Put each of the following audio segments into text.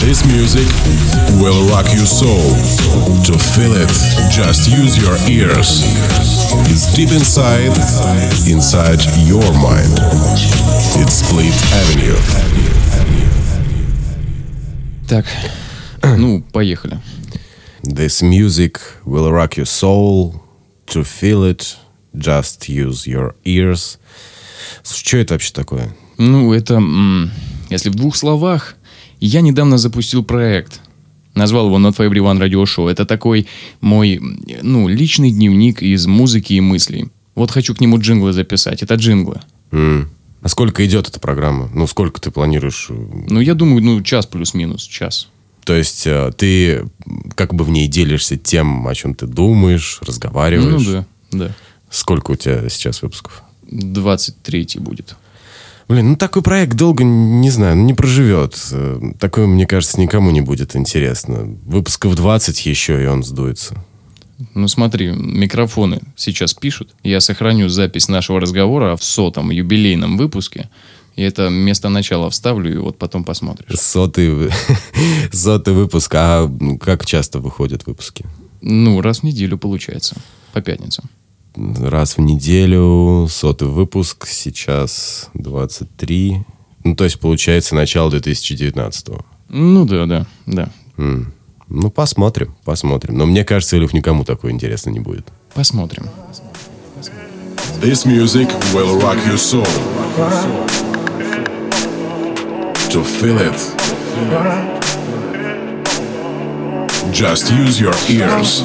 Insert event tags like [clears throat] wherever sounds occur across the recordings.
This music will rock your soul. To feel it, just use your ears. It's deep inside, inside your mind. It's Split Avenue. Так, [clears throat] ну, поехали. This music will rock your soul. To feel it, just use your ears. Что это вообще такое? Ну, это, если в двух словах, я недавно запустил проект. Назвал его Not for Everyone Radio Show. Это такой мой, ну, личный дневник из музыки и мыслей. Вот хочу к нему джинглы записать. Это джинглы. М. А сколько идет эта программа? Ну, сколько ты планируешь? э, Ну, я думаю, ну, час плюс-минус, час. То есть э, ты как бы в ней делишься тем, о чем ты думаешь, разговариваешь? Ну, да, да. Сколько у тебя сейчас выпусков? 23 будет. Блин, ну такой проект долго, не знаю, ну, не проживет. Такое, мне кажется, никому не будет интересно. Выпусков 20 еще, и он сдуется. Ну смотри, микрофоны сейчас пишут. Я сохраню запись нашего разговора в сотом юбилейном выпуске. И это место начала вставлю, и вот потом посмотришь. Сотый, [laughs] сотый выпуск. А как часто выходят выпуски? Ну, раз в неделю получается. По пятницам. Раз в неделю, сотый выпуск, сейчас 23. Ну, то есть, получается, начало 2019 Ну да, да, да. М. Ну, посмотрим, посмотрим. Но мне кажется, Илюх, никому такое интересно не будет. Посмотрим. This music will rock your soul. To feel it, just use your ears.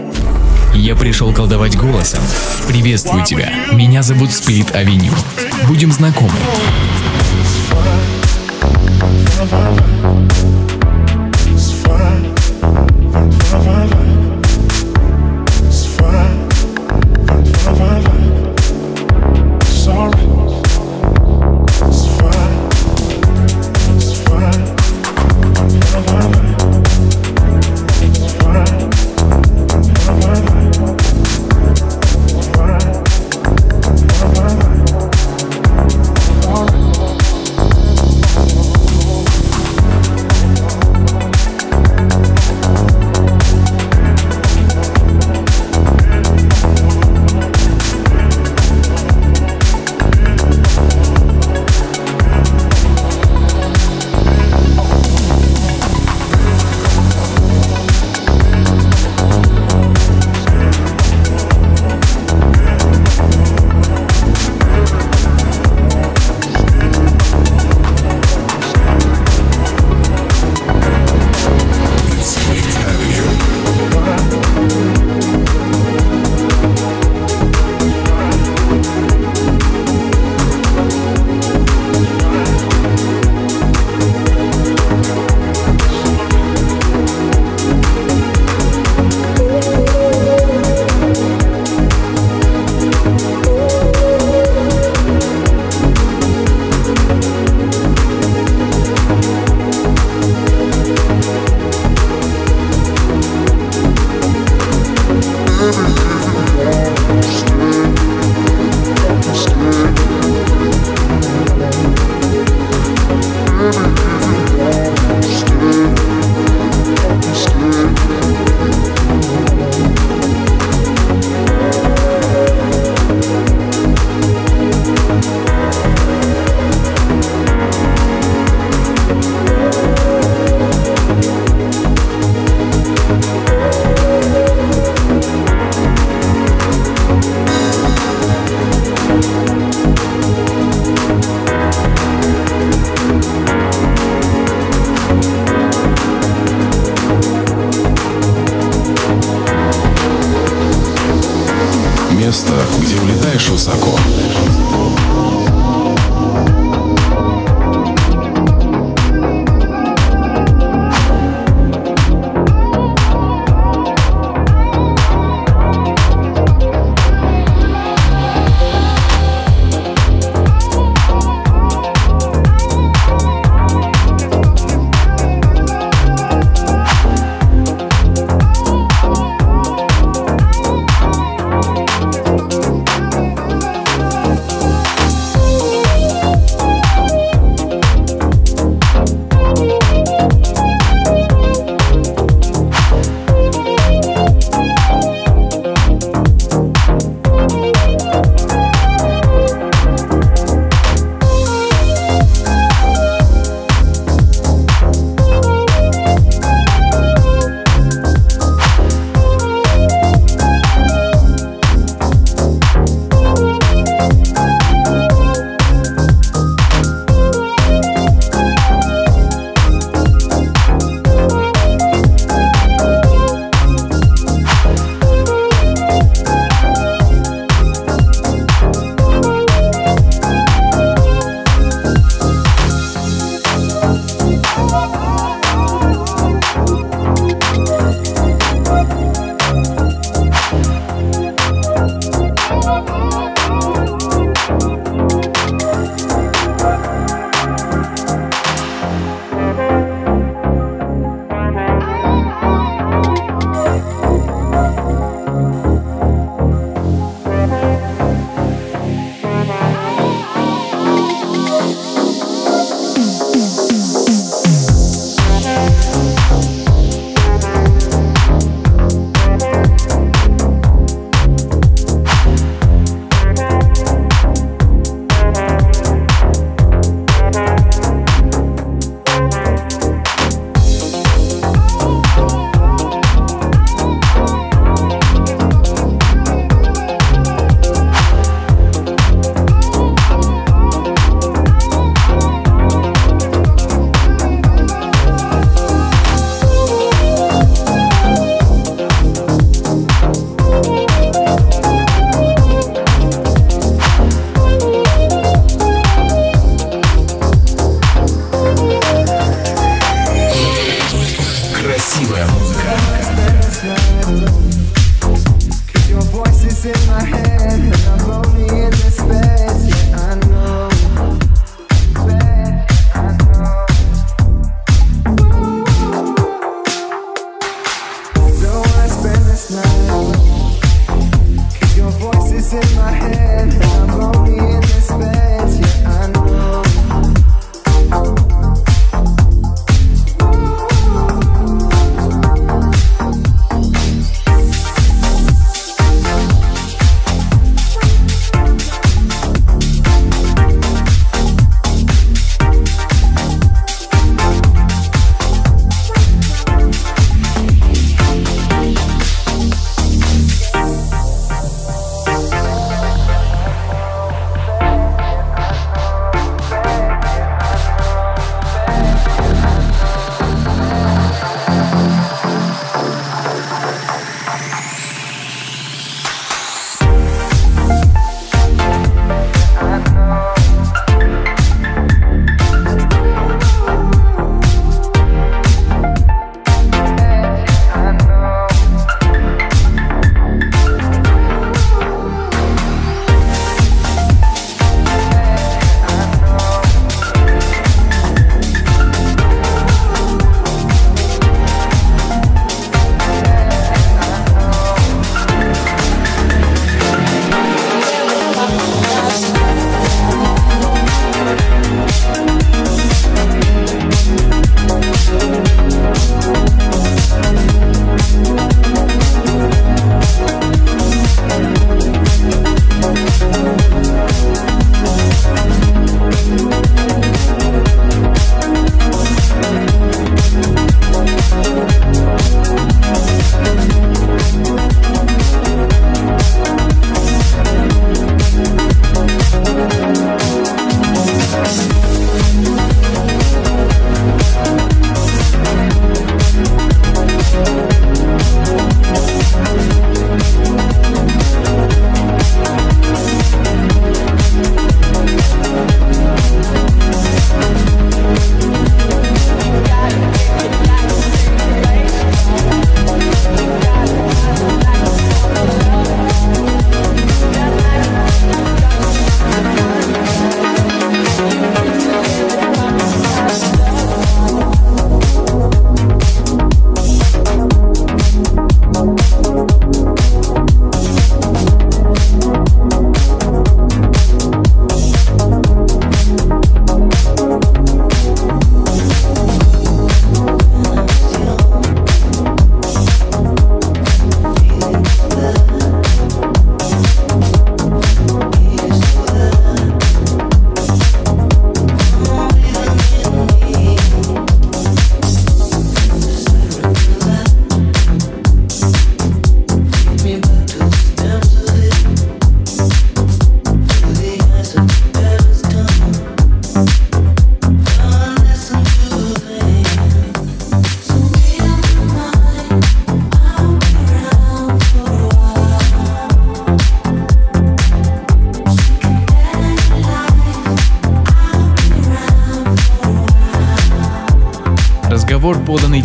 Я пришел колдовать голосом. Приветствую тебя. Меня зовут Спирит Авеню. Будем знакомы. It's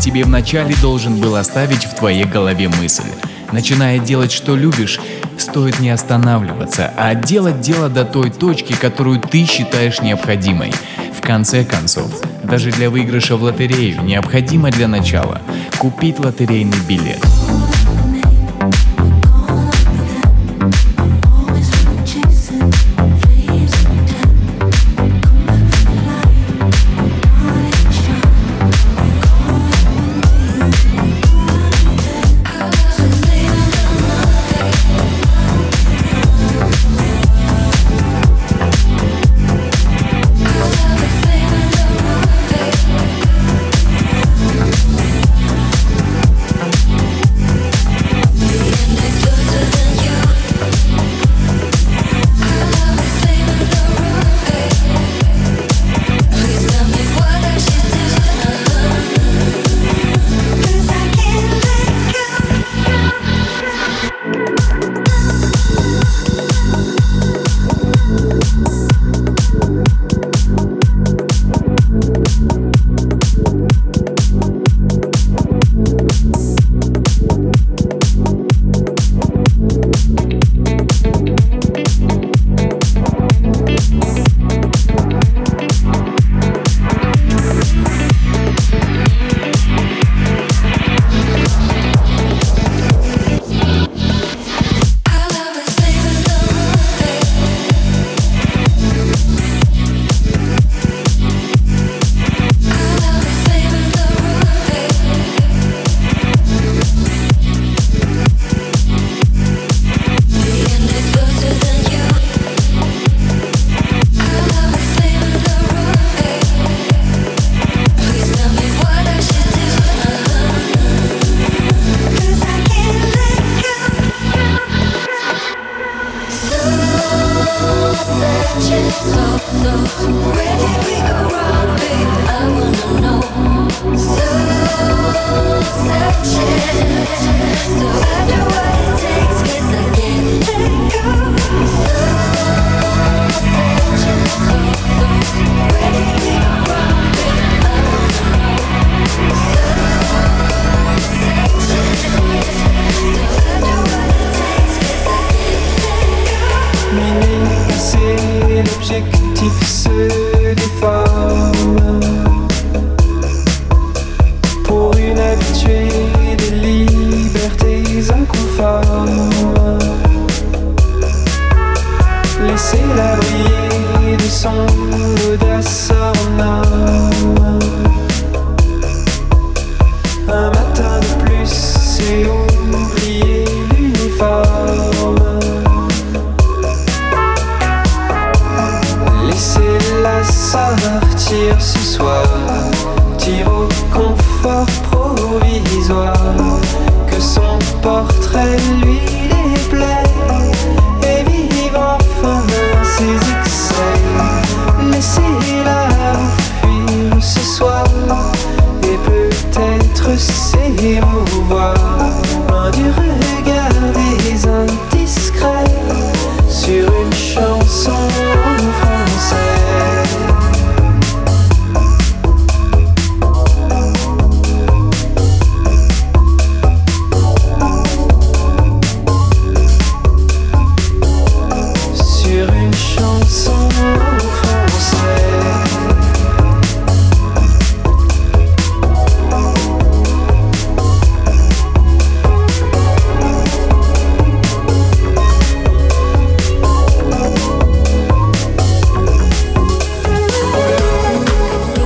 тебе в начале, должен был оставить в твоей голове мысль. Начиная делать, что любишь, стоит не останавливаться, а делать дело до той точки, которую ты считаешь необходимой. В конце концов, даже для выигрыша в лотерею необходимо для начала купить лотерейный билет.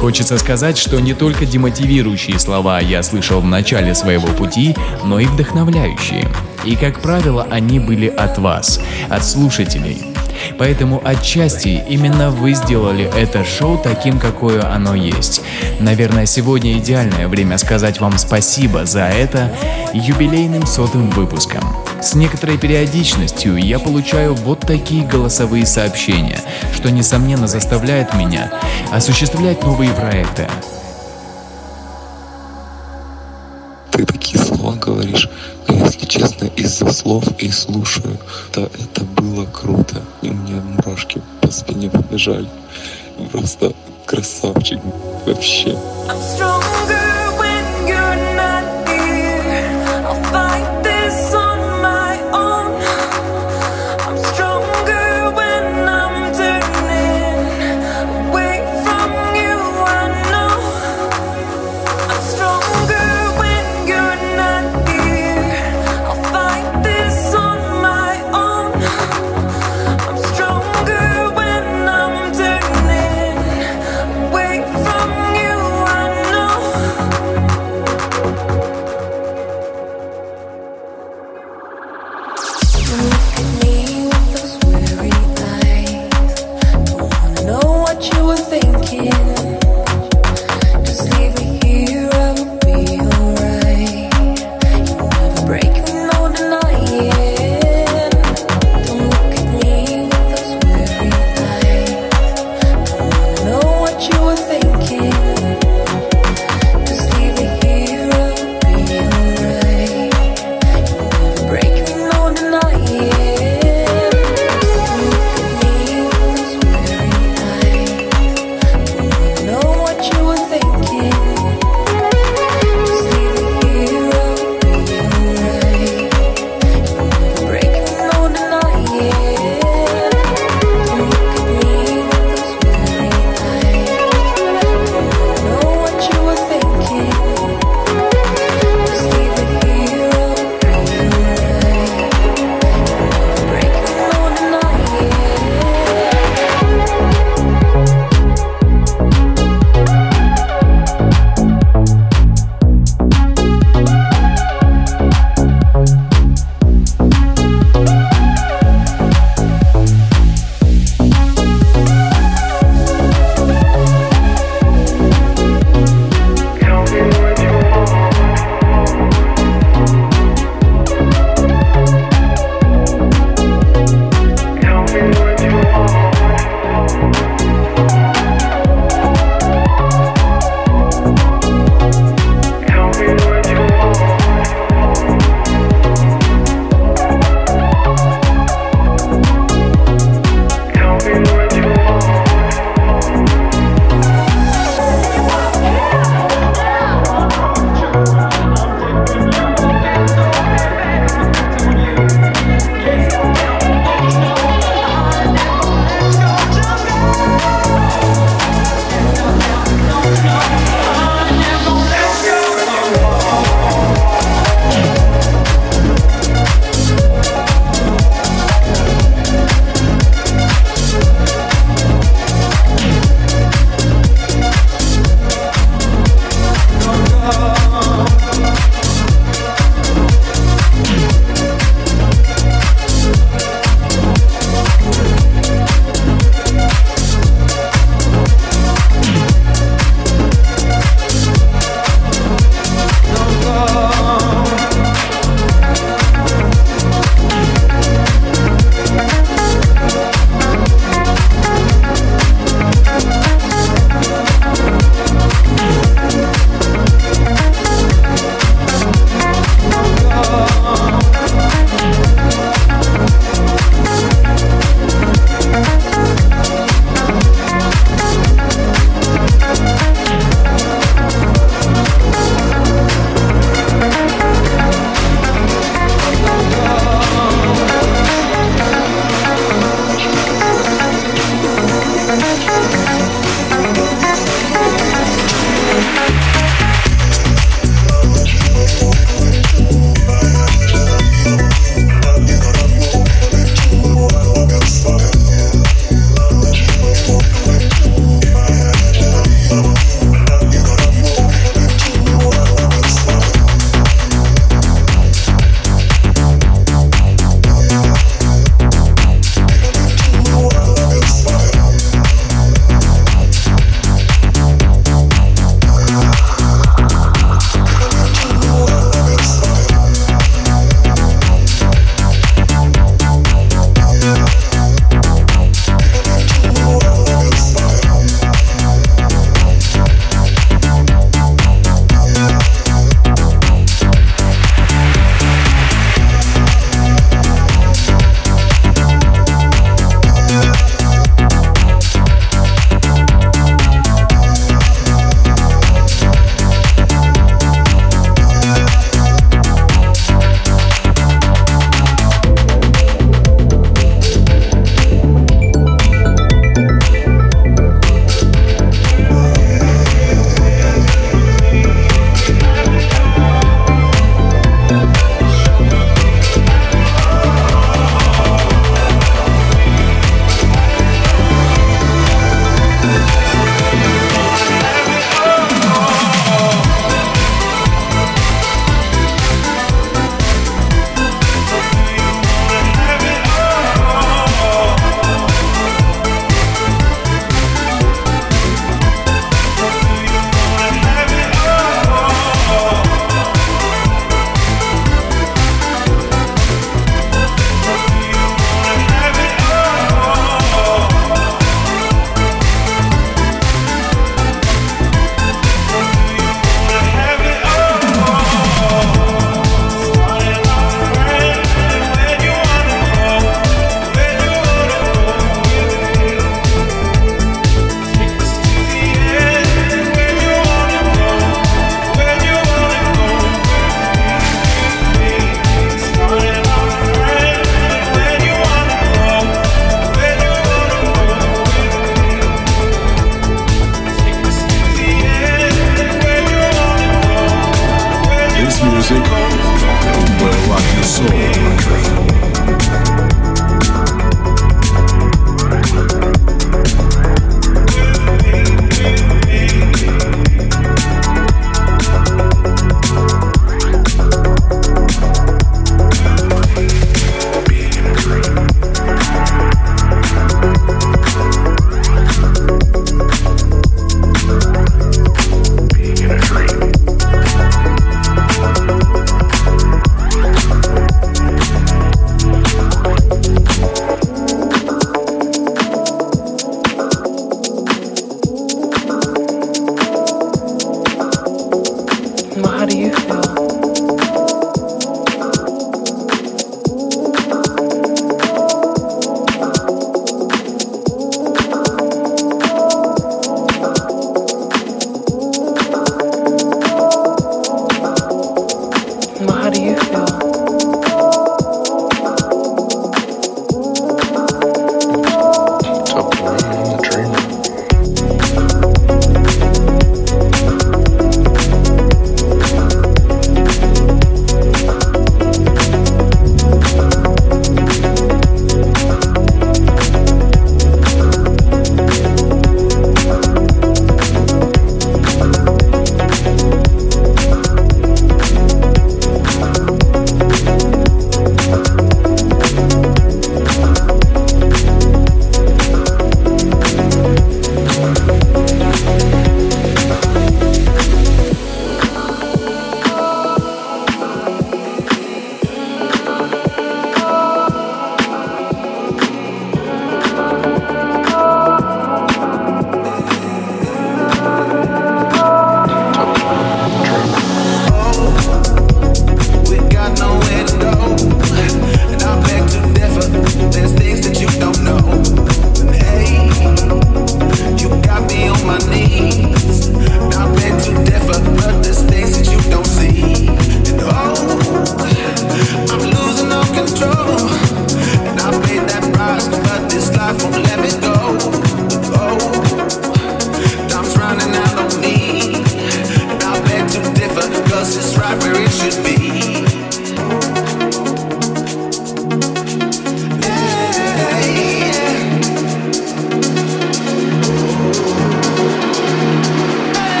Хочется сказать, что не только демотивирующие слова я слышал в начале своего пути, но и вдохновляющие. И, как правило, они были от вас, от слушателей. Поэтому отчасти именно вы сделали это шоу таким, какое оно есть. Наверное, сегодня идеальное время сказать вам спасибо за это юбилейным сотым выпуском. С некоторой периодичностью я получаю вот такие голосовые сообщения, что несомненно заставляет меня осуществлять новые проекты. Слов и слушаю. Да, это было круто. И меня мурашки по спине побежали. Просто красавчик вообще. I'm.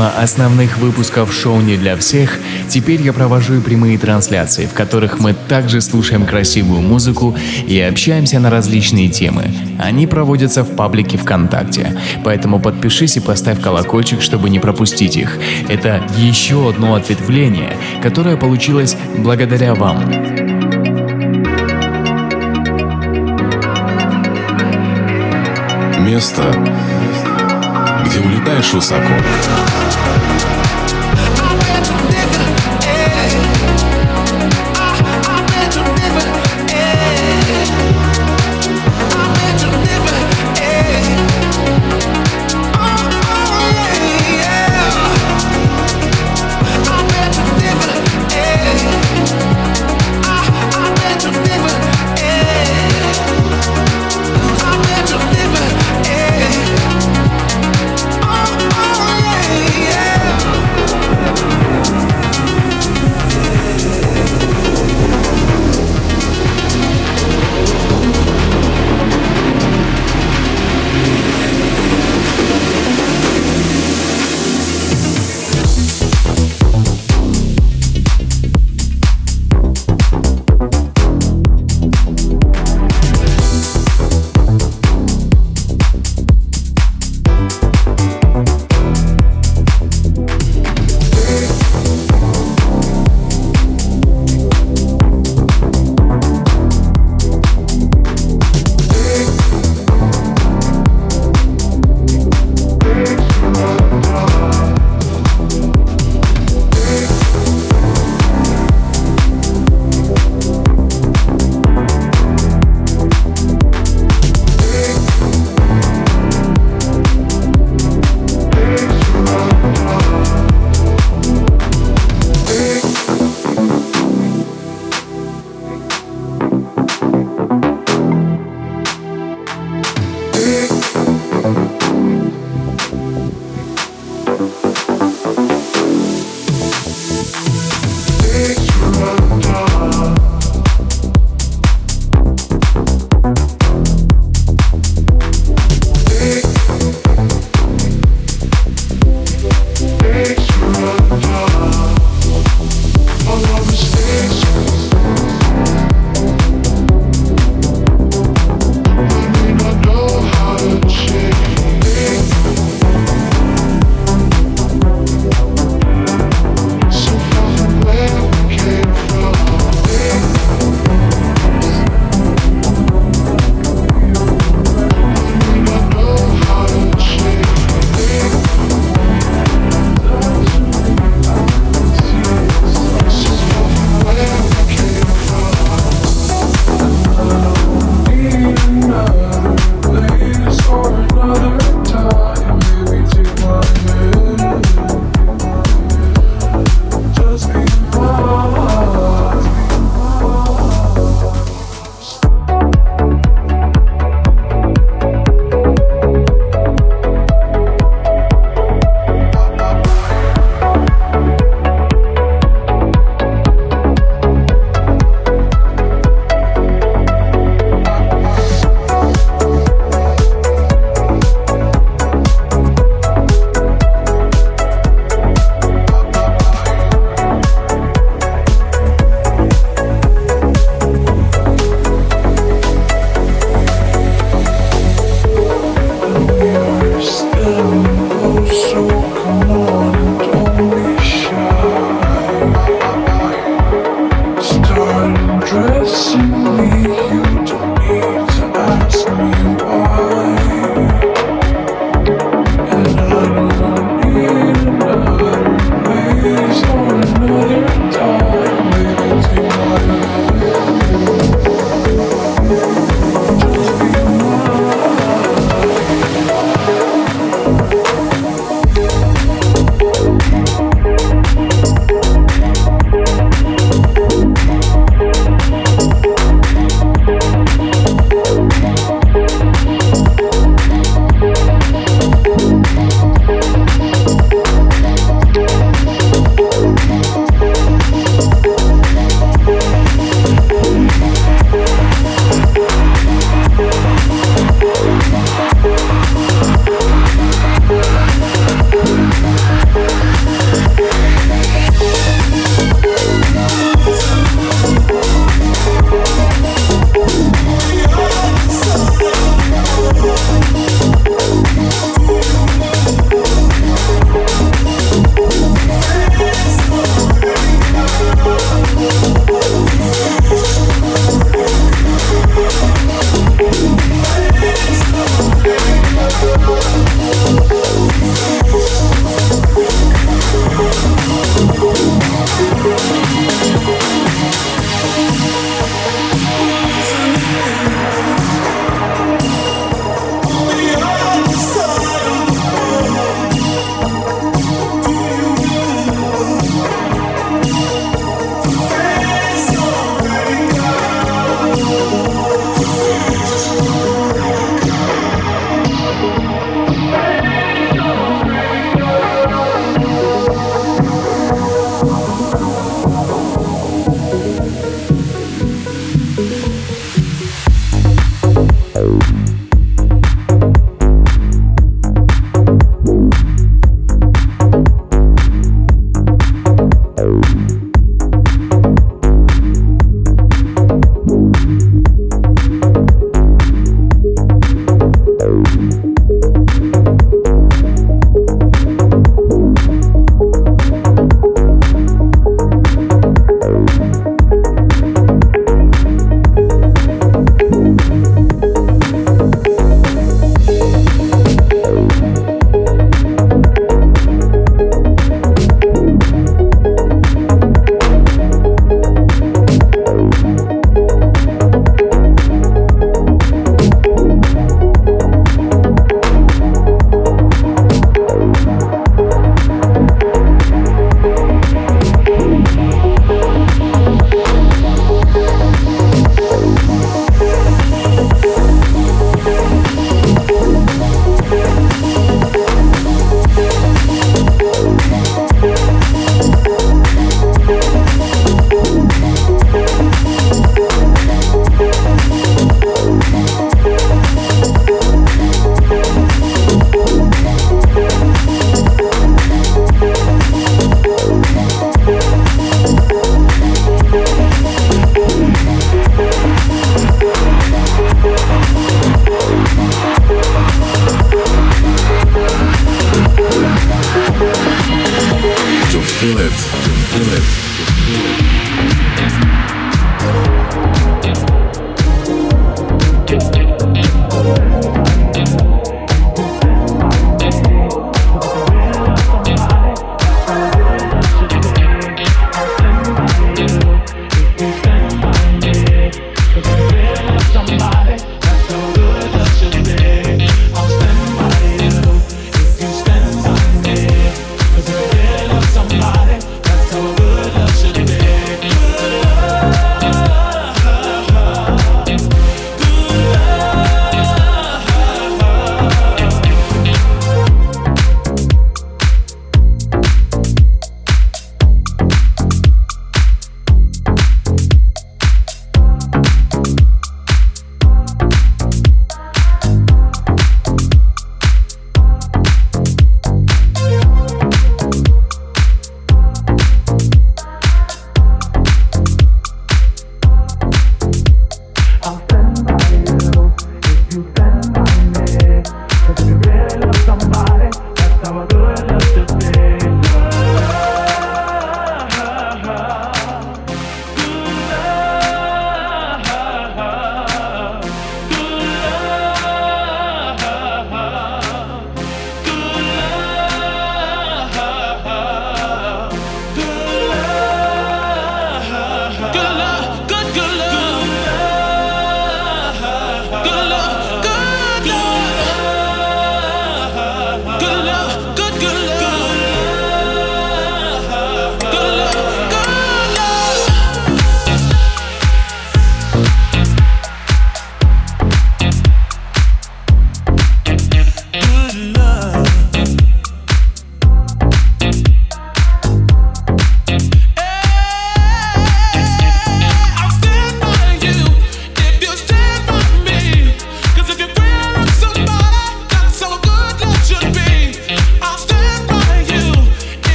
Помимо основных выпусков шоу «Не для всех», теперь я провожу и прямые трансляции, в которых мы также слушаем красивую музыку и общаемся на различные темы. Они проводятся в паблике ВКонтакте, поэтому подпишись и поставь колокольчик, чтобы не пропустить их. Это еще одно ответвление, которое получилось благодаря вам. Место, где улетаешь высоко.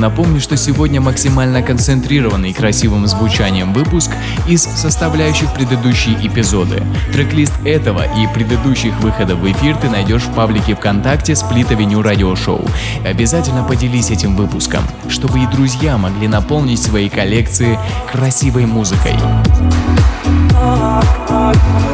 Напомню, что сегодня максимально концентрированный красивым звучанием выпуск из составляющих предыдущие эпизоды. Трек-лист этого и предыдущих выходов в эфир ты найдешь в паблике ВКонтакте Сплит Авеню Радио Шоу. Обязательно поделись этим выпуском, чтобы и друзья могли наполнить свои коллекции красивой музыкой. It's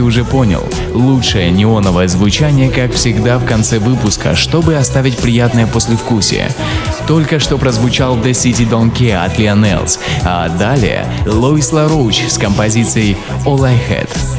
ты уже понял, лучшее неоновое звучание, как всегда, в конце выпуска, чтобы оставить приятное послевкусие. Только что прозвучал The City Don't Care от Lionels, а далее Лоис Лароуч с композицией All I Had.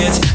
It's.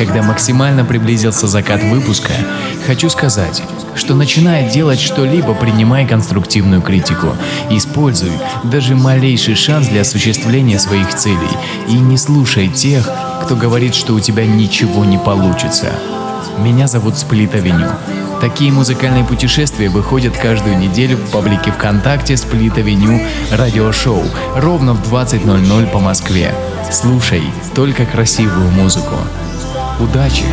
когда максимально приблизился закат выпуска, хочу сказать, что начиная делать что-либо, принимай конструктивную критику, используй даже малейший шанс для осуществления своих целей и не слушай тех, кто говорит, что у тебя ничего не получится. Меня зовут Сплит Авеню. Такие музыкальные путешествия выходят каждую неделю в паблике ВКонтакте Сплит Авеню радиошоу ровно в 20.00 по Москве. Слушай только красивую музыку. Удачи!